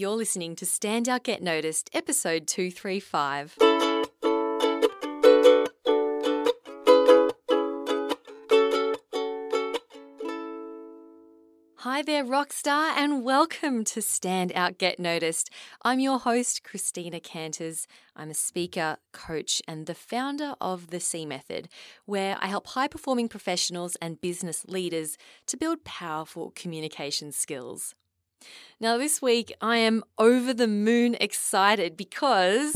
You're listening to Stand Out Get Noticed, episode 235. Hi there, Rockstar, and welcome to Stand Out Get Noticed. I'm your host, Christina Canters. I'm a speaker, coach, and the founder of the C Method, where I help high performing professionals and business leaders to build powerful communication skills. Now, this week I am over the moon excited because,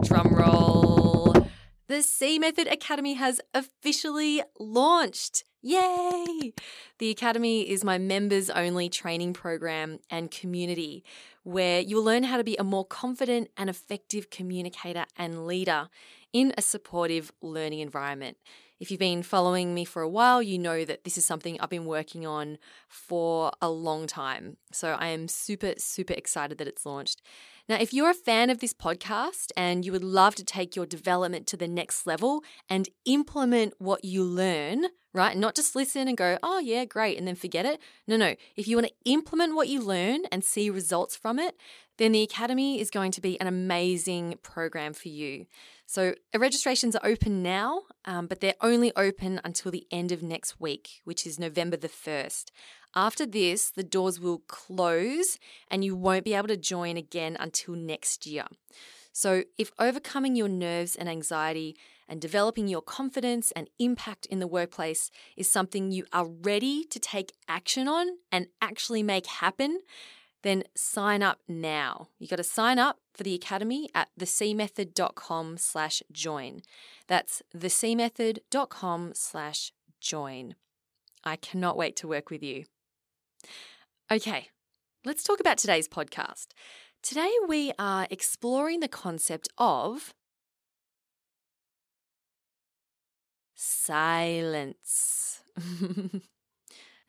drumroll, the C Method Academy has officially launched. Yay! The Academy is my members only training program and community where you'll learn how to be a more confident and effective communicator and leader in a supportive learning environment. If you've been following me for a while, you know that this is something I've been working on for a long time. So I am super, super excited that it's launched. Now, if you're a fan of this podcast and you would love to take your development to the next level and implement what you learn, right? Not just listen and go, oh, yeah, great, and then forget it. No, no. If you want to implement what you learn and see results from it, then the Academy is going to be an amazing program for you. So, registrations are open now, um, but they're only open until the end of next week, which is November the 1st. After this, the doors will close and you won't be able to join again until next year. So, if overcoming your nerves and anxiety and developing your confidence and impact in the workplace is something you are ready to take action on and actually make happen, then sign up now. You got to sign up for the academy at thecmethod.com slash join. That's thecmethod.com slash join. I cannot wait to work with you. Okay, let's talk about today's podcast. Today we are exploring the concept of silence.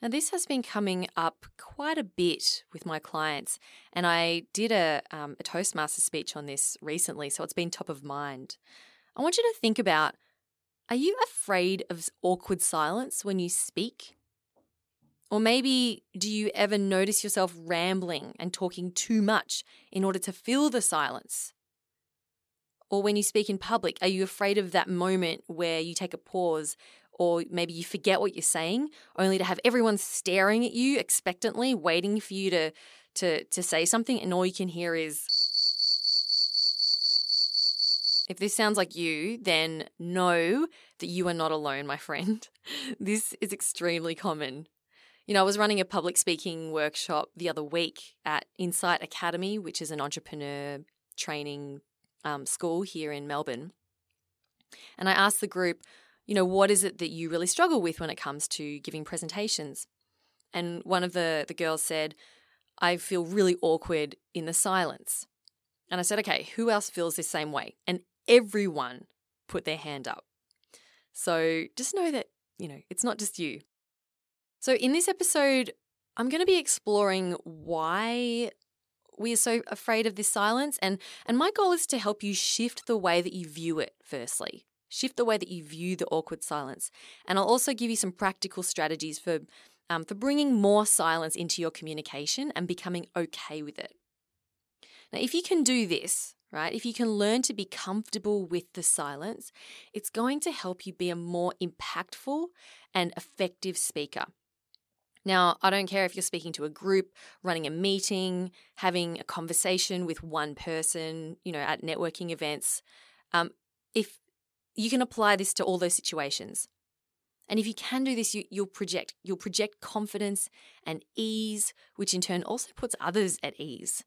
Now, this has been coming up quite a bit with my clients, and I did a, um, a Toastmaster speech on this recently, so it's been top of mind. I want you to think about are you afraid of awkward silence when you speak? Or maybe do you ever notice yourself rambling and talking too much in order to fill the silence? Or when you speak in public, are you afraid of that moment where you take a pause or maybe you forget what you're saying, only to have everyone staring at you expectantly, waiting for you to to to say something, and all you can hear is. If this sounds like you, then know that you are not alone, my friend. This is extremely common. You know, I was running a public speaking workshop the other week at Insight Academy, which is an entrepreneur training um, school here in Melbourne. And I asked the group, you know, what is it that you really struggle with when it comes to giving presentations? And one of the, the girls said, I feel really awkward in the silence. And I said, okay, who else feels the same way? And everyone put their hand up. So just know that, you know, it's not just you. So in this episode, I'm going to be exploring why we are so afraid of this silence and and my goal is to help you shift the way that you view it firstly. Shift the way that you view the awkward silence. And I'll also give you some practical strategies for, um, for bringing more silence into your communication and becoming okay with it. Now, if you can do this, right, if you can learn to be comfortable with the silence, it's going to help you be a more impactful and effective speaker. Now, I don't care if you're speaking to a group, running a meeting, having a conversation with one person, you know, at networking events. Um, if you can apply this to all those situations. And if you can do this, you, will project you'll project confidence and ease, which in turn also puts others at ease.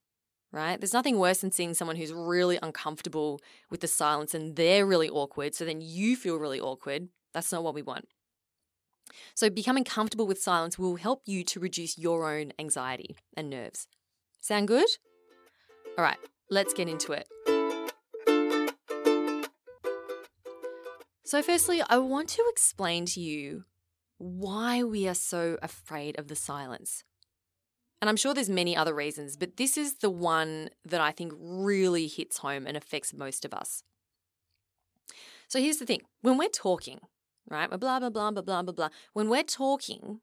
Right? There's nothing worse than seeing someone who's really uncomfortable with the silence and they're really awkward, so then you feel really awkward. That's not what we want. So, becoming comfortable with silence will help you to reduce your own anxiety and nerves. Sound good? All right, let's get into it. So, firstly, I want to explain to you why we are so afraid of the silence. And I'm sure there's many other reasons, but this is the one that I think really hits home and affects most of us. So here's the thing when we're talking, right? Blah, blah, blah, blah, blah, blah, blah. When we're talking,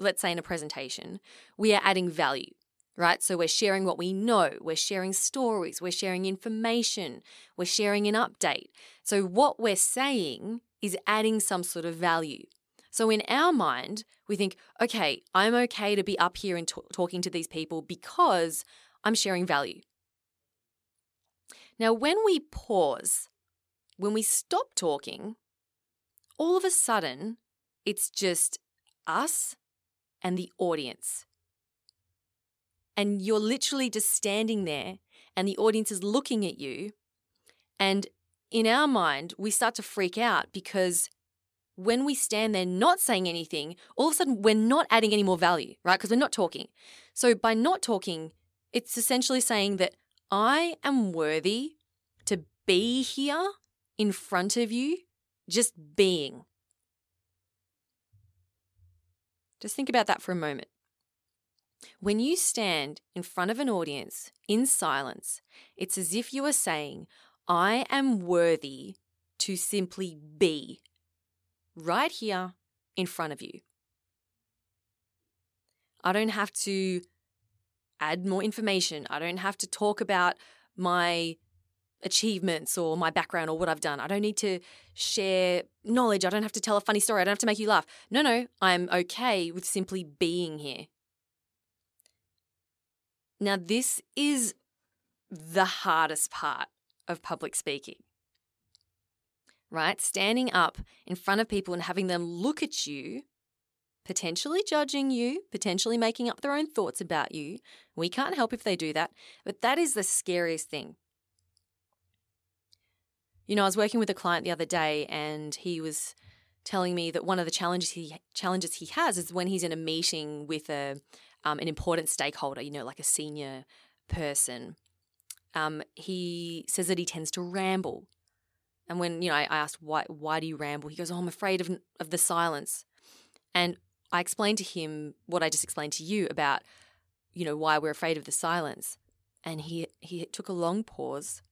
let's say in a presentation, we are adding value. Right? So we're sharing what we know, we're sharing stories, we're sharing information, we're sharing an update. So what we're saying is adding some sort of value. So in our mind, we think, okay, I'm okay to be up here and t- talking to these people because I'm sharing value. Now, when we pause, when we stop talking, all of a sudden, it's just us and the audience. And you're literally just standing there, and the audience is looking at you. And in our mind, we start to freak out because when we stand there not saying anything, all of a sudden we're not adding any more value, right? Because we're not talking. So by not talking, it's essentially saying that I am worthy to be here in front of you, just being. Just think about that for a moment. When you stand in front of an audience in silence, it's as if you are saying, I am worthy to simply be right here in front of you. I don't have to add more information. I don't have to talk about my achievements or my background or what I've done. I don't need to share knowledge. I don't have to tell a funny story. I don't have to make you laugh. No, no, I'm okay with simply being here. Now, this is the hardest part of public speaking, right? Standing up in front of people and having them look at you, potentially judging you, potentially making up their own thoughts about you. We can't help if they do that, but that is the scariest thing you know, I was working with a client the other day and he was telling me that one of the challenges he challenges he has is when he's in a meeting with a um, an important stakeholder, you know, like a senior person. Um, he says that he tends to ramble, and when you know I, I asked why why do you ramble, he goes, "Oh, I'm afraid of of the silence," and I explained to him what I just explained to you about, you know, why we're afraid of the silence, and he he took a long pause,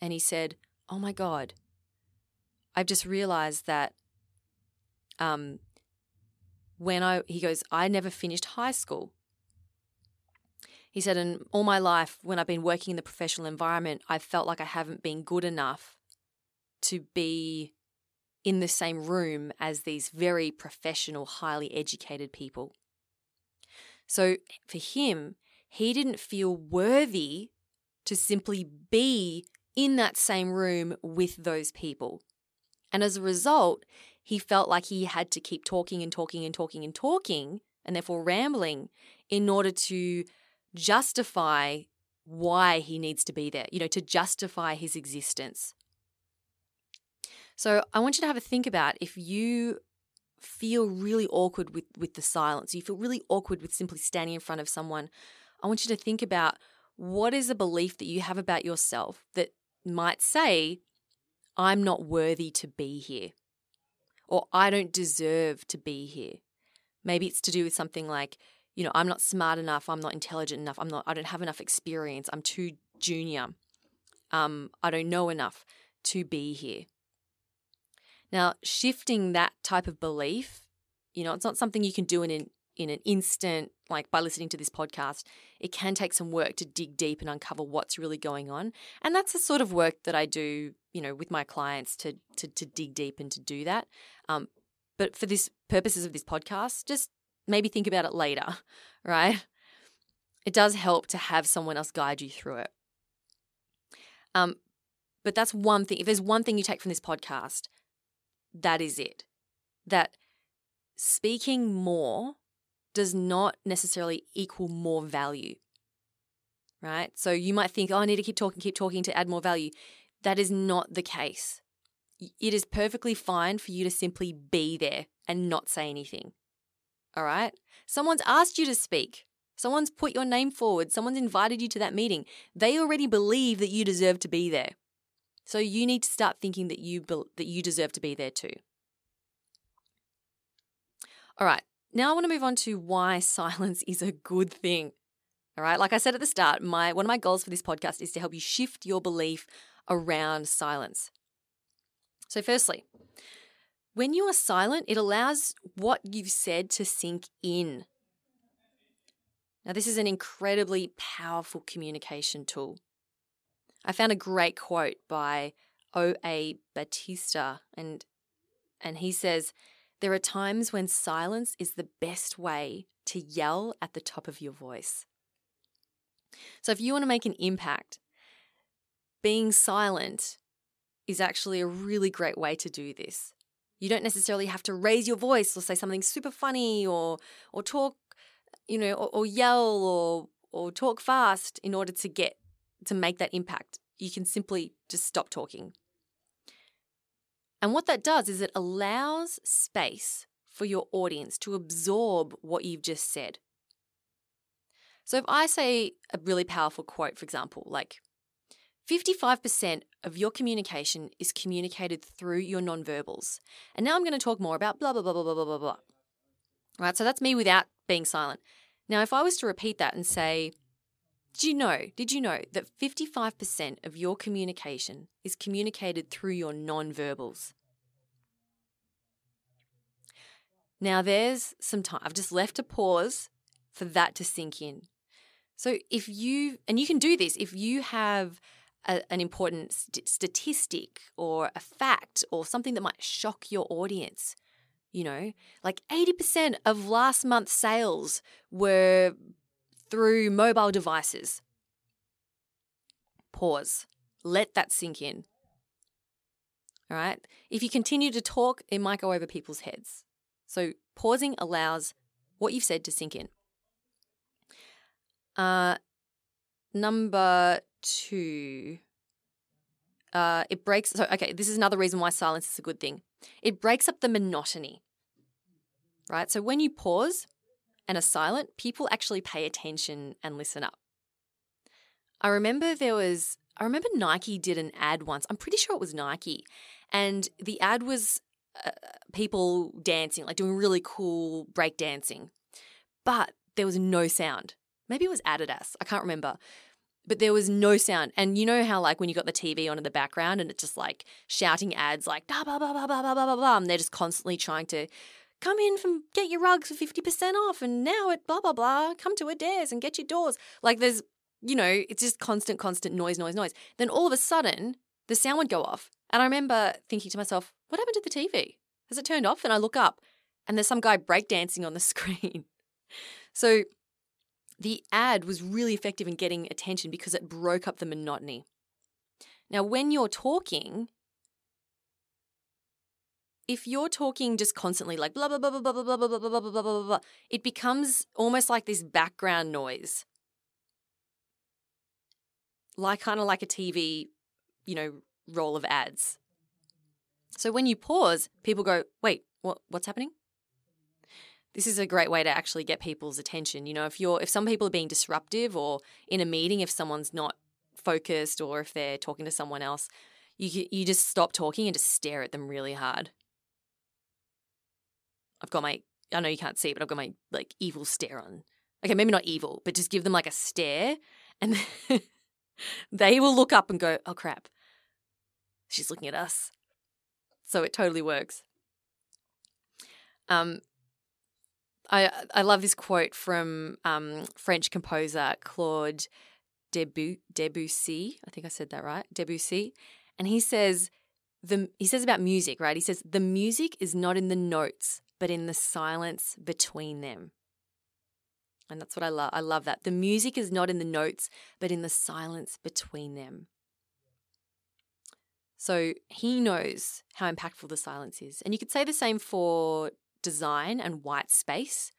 and he said, oh my God, I've just realized that um, when I, he goes, I never finished high school. He said, and all my life, when I've been working in the professional environment, I've felt like I haven't been good enough to be in the same room as these very professional, highly educated people. So for him, he didn't feel worthy to simply be in that same room with those people. And as a result, he felt like he had to keep talking and talking and talking and talking, and therefore rambling, in order to justify why he needs to be there, you know, to justify his existence. So I want you to have a think about if you feel really awkward with, with the silence, you feel really awkward with simply standing in front of someone, I want you to think about what is a belief that you have about yourself that might say, I'm not worthy to be here, or I don't deserve to be here. Maybe it's to do with something like, you know, I'm not smart enough, I'm not intelligent enough, I'm not, I don't have enough experience, I'm too junior, um, I don't know enough to be here. Now, shifting that type of belief, you know, it's not something you can do in an in an instant, like by listening to this podcast, it can take some work to dig deep and uncover what's really going on. And that's the sort of work that I do, you know, with my clients to to, to dig deep and to do that. Um, but for this purposes of this podcast, just maybe think about it later, right? It does help to have someone else guide you through it. Um, but that's one thing. If there's one thing you take from this podcast, that is it. That speaking more does not necessarily equal more value. Right? So you might think, oh, I need to keep talking, keep talking to add more value. That is not the case. It is perfectly fine for you to simply be there and not say anything. All right? Someone's asked you to speak. Someone's put your name forward. Someone's invited you to that meeting. They already believe that you deserve to be there. So you need to start thinking that you be- that you deserve to be there too. All right. Now I want to move on to why silence is a good thing. All right, like I said at the start, my one of my goals for this podcast is to help you shift your belief around silence. So firstly, when you are silent, it allows what you've said to sink in. Now, this is an incredibly powerful communication tool. I found a great quote by O.A. Battista, and, and he says, There are times when silence is the best way to yell at the top of your voice. So, if you want to make an impact, being silent is actually a really great way to do this. You don't necessarily have to raise your voice or say something super funny or or talk, you know, or, or yell or or talk fast in order to get to make that impact. You can simply just stop talking. And what that does is it allows space for your audience to absorb what you've just said. So if I say a really powerful quote, for example, like 55% of your communication is communicated through your nonverbals. And now I'm going to talk more about blah, blah, blah, blah, blah, blah, blah. Right, so that's me without being silent. Now, if I was to repeat that and say, did you know, did you know that 55% of your communication is communicated through your nonverbals? Now, there's some time. I've just left a pause for that to sink in. So, if you, and you can do this, if you have a, an important st- statistic or a fact or something that might shock your audience. You know, like 80% of last month's sales were through mobile devices. Pause. Let that sink in. All right. If you continue to talk, it might go over people's heads. So pausing allows what you've said to sink in. Uh, number two. Uh, it breaks. So, okay, this is another reason why silence is a good thing. It breaks up the monotony, right? So, when you pause and are silent, people actually pay attention and listen up. I remember there was, I remember Nike did an ad once. I'm pretty sure it was Nike. And the ad was uh, people dancing, like doing really cool break dancing. But there was no sound. Maybe it was Adidas. I can't remember but there was no sound. And you know how like when you got the TV on in the background and it's just like shouting ads like blah blah blah blah blah blah blah blah, and they're just constantly trying to come in from get your rugs for fifty percent off, and now at blah blah blah, come to Adairs and get your doors. Like there's you know it's just constant constant noise noise noise. Then all of a sudden the sound would go off, and I remember thinking to myself, what happened to the TV? Has it turned off? And I look up, and there's some guy breakdancing on the screen. so the ad was really effective in getting attention because it broke up the monotony. Now, when you're talking, if you're talking just constantly like blah blah blah blah blah blah blah blah blah blah blah blah blah, it becomes almost like this background noise. Like kind of like a TV, you know, roll of ads. So when you pause, people go, "Wait, what what's happening?" this is a great way to actually get people's attention. You know, if you're if some people are being disruptive or in a meeting if someone's not focused or if they're talking to someone else, you you just stop talking and just stare at them really hard. I've got my I know you can't see, but I've got my like evil stare on. Okay, maybe not evil, but just give them like a stare and they will look up and go, "Oh crap. She's looking at us." So it totally works. Um, I I love this quote from um, French composer Claude Debu- Debussy. I think I said that right. Debussy, and he says the he says about music, right? He says the music is not in the notes, but in the silence between them. And that's what I love. I love that. The music is not in the notes, but in the silence between them. So he knows how impactful the silence is. And you could say the same for design and white space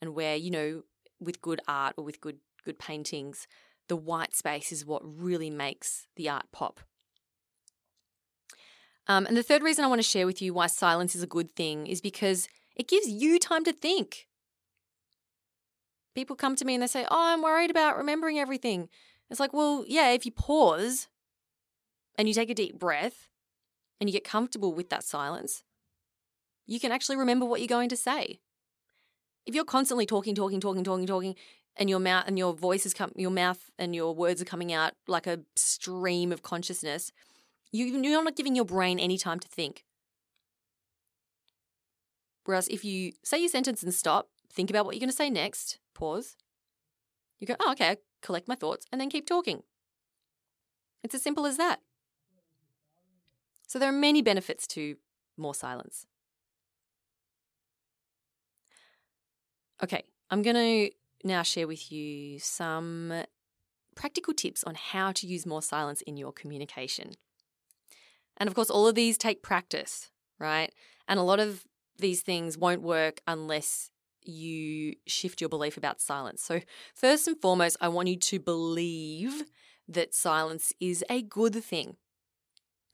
and where you know with good art or with good good paintings the white space is what really makes the art pop um, and the third reason i want to share with you why silence is a good thing is because it gives you time to think people come to me and they say oh i'm worried about remembering everything it's like well yeah if you pause and you take a deep breath and you get comfortable with that silence you can actually remember what you're going to say. If you're constantly talking, talking, talking, talking, talking, and your mouth and your voice is com- your mouth and your words are coming out like a stream of consciousness, you, you're not giving your brain any time to think. Whereas if you say your sentence and stop, think about what you're going to say next, pause, You go, oh, okay, I collect my thoughts and then keep talking. It's as simple as that. So there are many benefits to more silence. Okay, I'm going to now share with you some practical tips on how to use more silence in your communication. And of course, all of these take practice, right? And a lot of these things won't work unless you shift your belief about silence. So, first and foremost, I want you to believe that silence is a good thing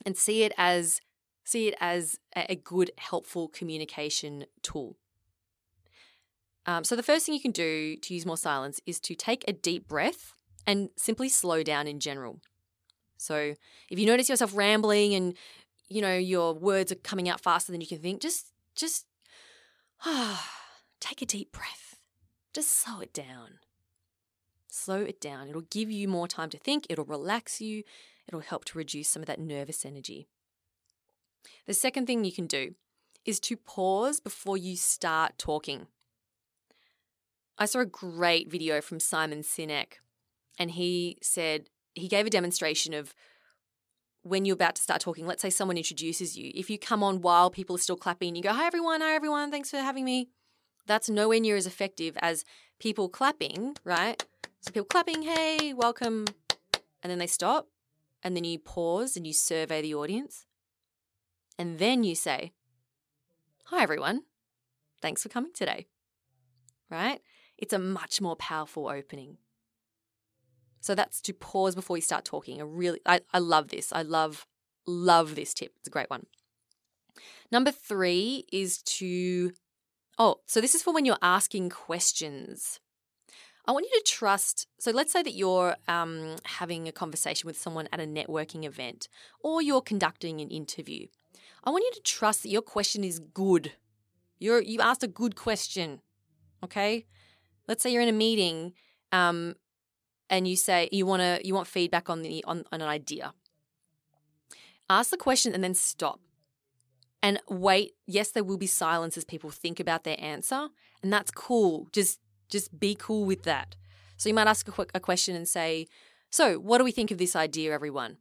and see it as see it as a good helpful communication tool. Um, so the first thing you can do to use more silence is to take a deep breath and simply slow down in general. So if you notice yourself rambling and you know your words are coming out faster than you can think, just just take a deep breath. Just slow it down. Slow it down. It'll give you more time to think, it'll relax you, it'll help to reduce some of that nervous energy. The second thing you can do is to pause before you start talking. I saw a great video from Simon Sinek, and he said he gave a demonstration of when you're about to start talking. Let's say someone introduces you. If you come on while people are still clapping, you go, Hi, everyone. Hi, everyone. Thanks for having me. That's nowhere near as effective as people clapping, right? So people clapping, Hey, welcome. And then they stop. And then you pause and you survey the audience. And then you say, Hi, everyone. Thanks for coming today. Right? It's a much more powerful opening. So that's to pause before you start talking. I really, I, I love this. I love, love this tip. It's a great one. Number three is to, oh, so this is for when you're asking questions. I want you to trust. So let's say that you're um, having a conversation with someone at a networking event or you're conducting an interview. I want you to trust that your question is good. You're, you asked a good question. Okay. Let's say you're in a meeting um, and you say you want to you want feedback on the on, on an idea. Ask the question and then stop. And wait, yes, there will be silence as people think about their answer, and that's cool. Just just be cool with that. So you might ask a, a question and say, "So, what do we think of this idea, everyone?"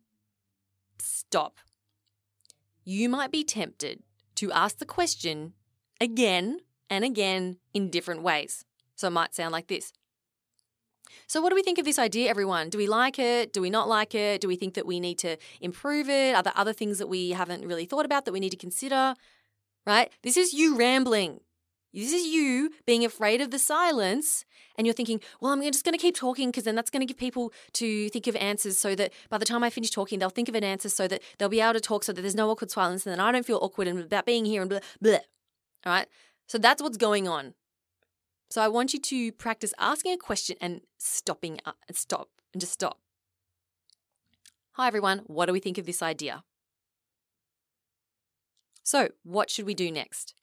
Stop. You might be tempted to ask the question again and again in different ways. So it might sound like this so, what do we think of this idea, everyone? Do we like it? Do we not like it? Do we think that we need to improve it? Are there other things that we haven't really thought about that we need to consider? Right? This is you rambling. This is you being afraid of the silence, and you're thinking, well, I'm just going to keep talking because then that's going to give people to think of answers so that by the time I finish talking, they'll think of an answer so that they'll be able to talk so that there's no awkward silence and then I don't feel awkward about being here and blah, blah. All right? So that's what's going on. So I want you to practice asking a question and stopping and stop and just stop. Hi everyone, what do we think of this idea? So, what should we do next?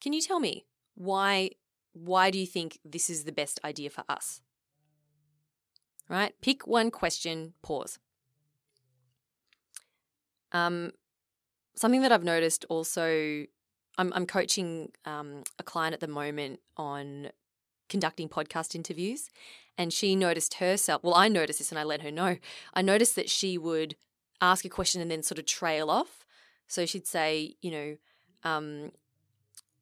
Can you tell me why why do you think this is the best idea for us? Right? Pick one question, pause. Um, something that I've noticed also I'm, I'm coaching um, a client at the moment on conducting podcast interviews. And she noticed herself, well, I noticed this and I let her know. I noticed that she would ask a question and then sort of trail off. So she'd say, you know, um,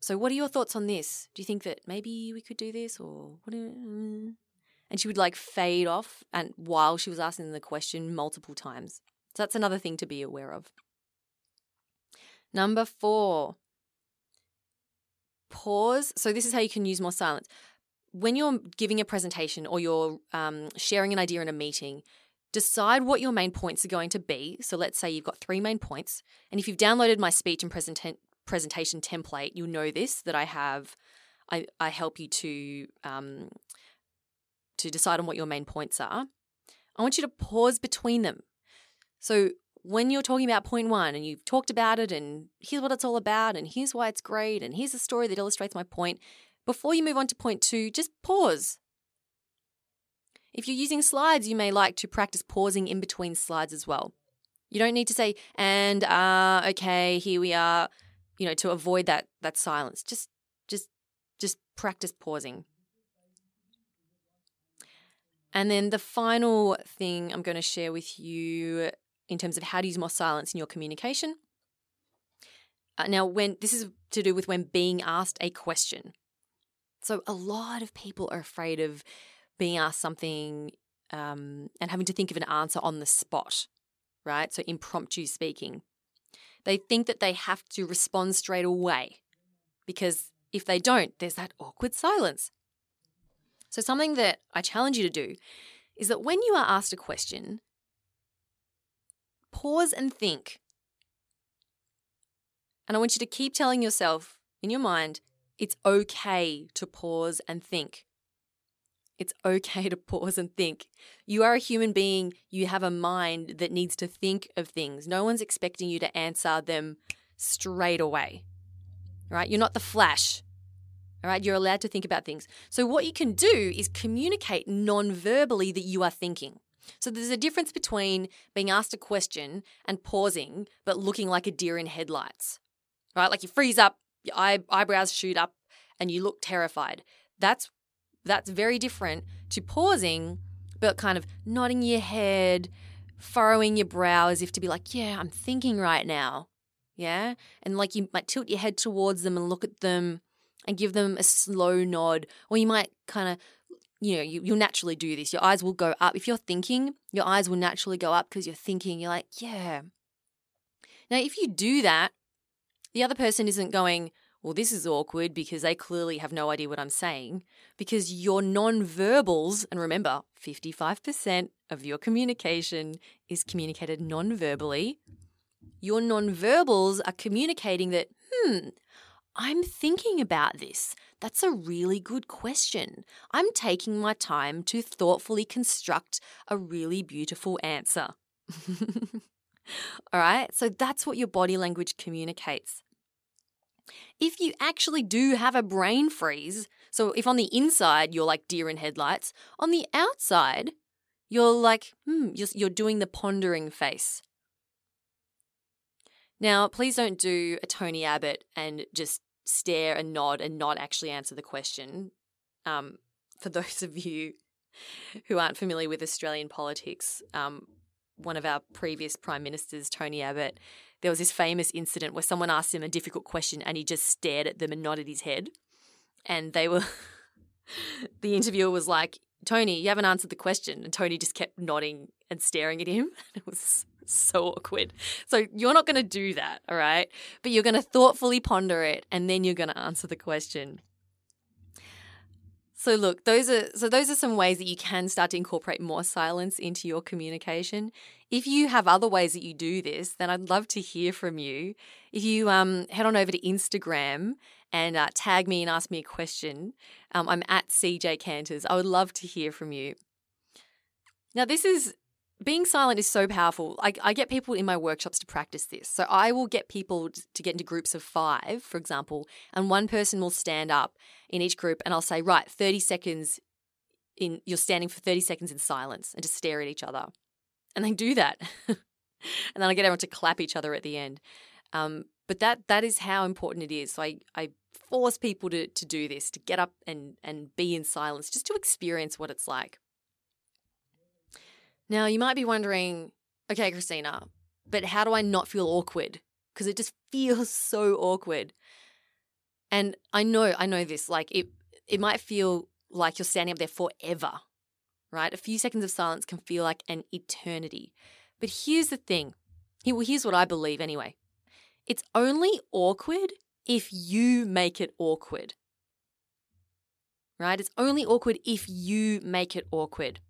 so what are your thoughts on this? Do you think that maybe we could do this or what? and she would like fade off and while she was asking the question multiple times. So that's another thing to be aware of. Number four, pause. So, this is how you can use more silence. When you're giving a presentation or you're um, sharing an idea in a meeting, decide what your main points are going to be. So, let's say you've got three main points. And if you've downloaded my speech and presenta- presentation template, you'll know this that I have. I, I help you to um, to decide on what your main points are. I want you to pause between them. So when you're talking about point one and you've talked about it and here's what it's all about and here's why it's great and here's a story that illustrates my point, before you move on to point two, just pause. If you're using slides, you may like to practice pausing in between slides as well. You don't need to say, and uh, okay, here we are, you know, to avoid that that silence. Just just just practice pausing. And then the final thing I'm going to share with you in terms of how to use more silence in your communication. Uh, now, when this is to do with when being asked a question. So, a lot of people are afraid of being asked something um, and having to think of an answer on the spot, right? So, impromptu speaking. They think that they have to respond straight away because if they don't, there's that awkward silence. So, something that I challenge you to do is that when you are asked a question, pause and think. And I want you to keep telling yourself in your mind, it's okay to pause and think. It's okay to pause and think. You are a human being. You have a mind that needs to think of things. No one's expecting you to answer them straight away. Right? You're not the flash. All right, you're allowed to think about things. So, what you can do is communicate non verbally that you are thinking. So, there's a difference between being asked a question and pausing, but looking like a deer in headlights, right? Like you freeze up, your eye, eyebrows shoot up, and you look terrified. That's that's very different to pausing, but kind of nodding your head, furrowing your brow as if to be like, yeah, I'm thinking right now. Yeah. And like you might tilt your head towards them and look at them and give them a slow nod, or you might kind of you know, you, you'll naturally do this. Your eyes will go up. If you're thinking, your eyes will naturally go up because you're thinking, you're like, yeah. Now, if you do that, the other person isn't going, well, this is awkward because they clearly have no idea what I'm saying. Because your non-verbals, and remember, 55% of your communication is communicated non-verbally. Your non-verbals are communicating that, hmm, I'm thinking about this. That's a really good question. I'm taking my time to thoughtfully construct a really beautiful answer. All right, so that's what your body language communicates. If you actually do have a brain freeze, so if on the inside you're like deer in headlights, on the outside you're like, hmm, you're, you're doing the pondering face. Now, please don't do a Tony Abbott and just stare and nod and not actually answer the question. Um, for those of you who aren't familiar with Australian politics, um, one of our previous prime ministers, Tony Abbott, there was this famous incident where someone asked him a difficult question and he just stared at them and nodded his head. And they were, the interviewer was like, Tony, you haven't answered the question. And Tony just kept nodding and staring at him. It was so awkward. So you're not going to do that, all right? But you're going to thoughtfully ponder it and then you're going to answer the question. So look, those are so those are some ways that you can start to incorporate more silence into your communication. If you have other ways that you do this, then I'd love to hear from you. If you um, head on over to Instagram and uh, tag me and ask me a question, um, I'm at CJ Canters. I would love to hear from you. Now, this is being silent is so powerful. I, I, get people in my workshops to practice this. So I will get people to get into groups of five, for example, and one person will stand up in each group and I'll say, right, 30 seconds in, you're standing for 30 seconds in silence and just stare at each other. And they do that. and then I get everyone to clap each other at the end. Um, but that that is how important it is. So I, I force people to, to do this, to get up and, and be in silence, just to experience what it's like. Now, you might be wondering, okay, Christina, but how do I not feel awkward? Because it just feels so awkward. And I know, I know this, like it it might feel like you're standing up there forever, right? A few seconds of silence can feel like an eternity. But here's the thing. Here's what I believe anyway. It's only awkward if you make it awkward. Right? It's only awkward if you make it awkward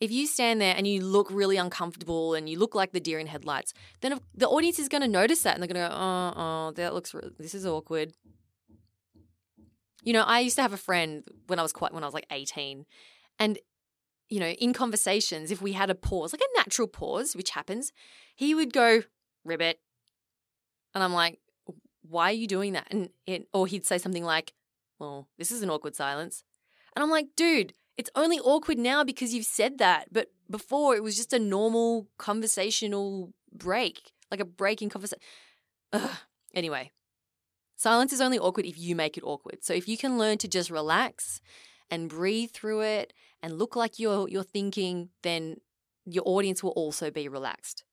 if you stand there and you look really uncomfortable and you look like the deer in headlights, then the audience is going to notice that and they're going to go, oh, oh, that looks, this is awkward. You know, I used to have a friend when I was quite, when I was like 18 and, you know, in conversations, if we had a pause, like a natural pause, which happens, he would go, ribbit. And I'm like, why are you doing that? And it, or he'd say something like, well, this is an awkward silence. And I'm like, dude, it's only awkward now because you've said that, but before it was just a normal conversational break, like a break in conversation. Anyway, silence is only awkward if you make it awkward. So if you can learn to just relax and breathe through it and look like you're you're thinking, then your audience will also be relaxed.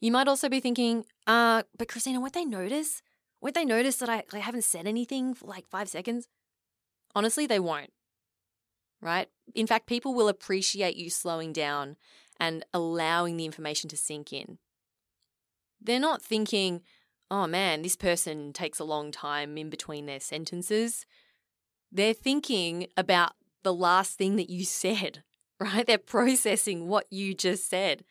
You might also be thinking, uh, but Christina, won't they notice? Won't they notice that I, I haven't said anything for like five seconds? Honestly, they won't. Right? In fact, people will appreciate you slowing down and allowing the information to sink in. They're not thinking, oh man, this person takes a long time in between their sentences. They're thinking about the last thing that you said, right? They're processing what you just said.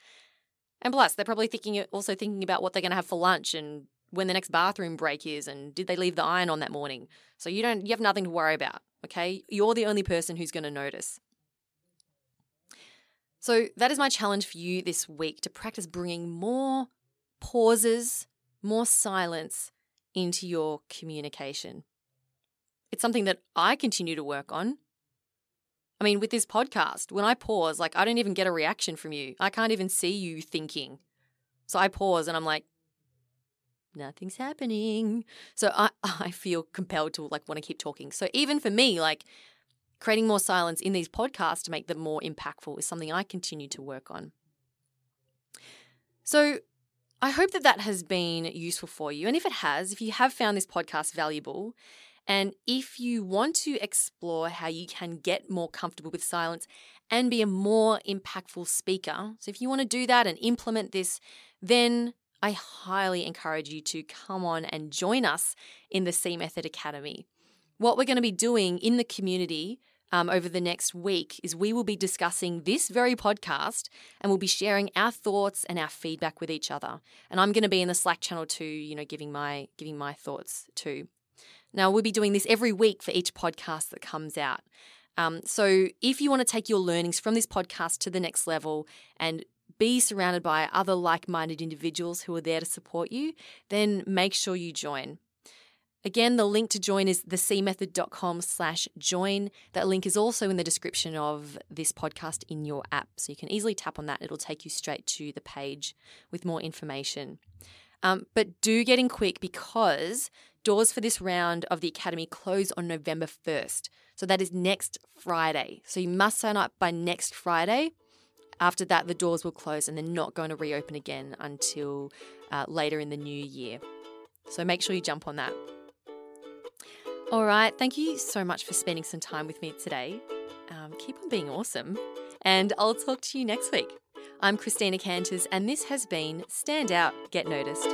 And plus, they're probably thinking uh, also thinking about what they're going to have for lunch and when the next bathroom break is and did they leave the iron on that morning. So you don't you have nothing to worry about, okay? You're the only person who's going to notice. So that is my challenge for you this week to practice bringing more pauses, more silence into your communication. It's something that I continue to work on. I mean, with this podcast, when I pause, like I don't even get a reaction from you. I can't even see you thinking. So I pause and I'm like, nothing's happening. So I, I feel compelled to like want to keep talking. So even for me, like creating more silence in these podcasts to make them more impactful is something I continue to work on. So I hope that that has been useful for you. And if it has, if you have found this podcast valuable, and if you want to explore how you can get more comfortable with silence and be a more impactful speaker, so if you want to do that and implement this, then I highly encourage you to come on and join us in the C Method Academy. What we're going to be doing in the community um, over the next week is we will be discussing this very podcast and we'll be sharing our thoughts and our feedback with each other. And I'm going to be in the Slack channel too, you know, giving my giving my thoughts too. Now we'll be doing this every week for each podcast that comes out. Um, so if you want to take your learnings from this podcast to the next level and be surrounded by other like-minded individuals who are there to support you, then make sure you join. Again, the link to join is thecmethod.com slash join. That link is also in the description of this podcast in your app. So you can easily tap on that. It'll take you straight to the page with more information. Um, but do get in quick because doors for this round of the Academy close on November 1st. So that is next Friday. So you must sign up by next Friday. After that, the doors will close and they're not going to reopen again until uh, later in the new year. So make sure you jump on that. All right. Thank you so much for spending some time with me today. Um, keep on being awesome. And I'll talk to you next week. I'm Christina Canters, and this has been Stand Out, Get Noticed.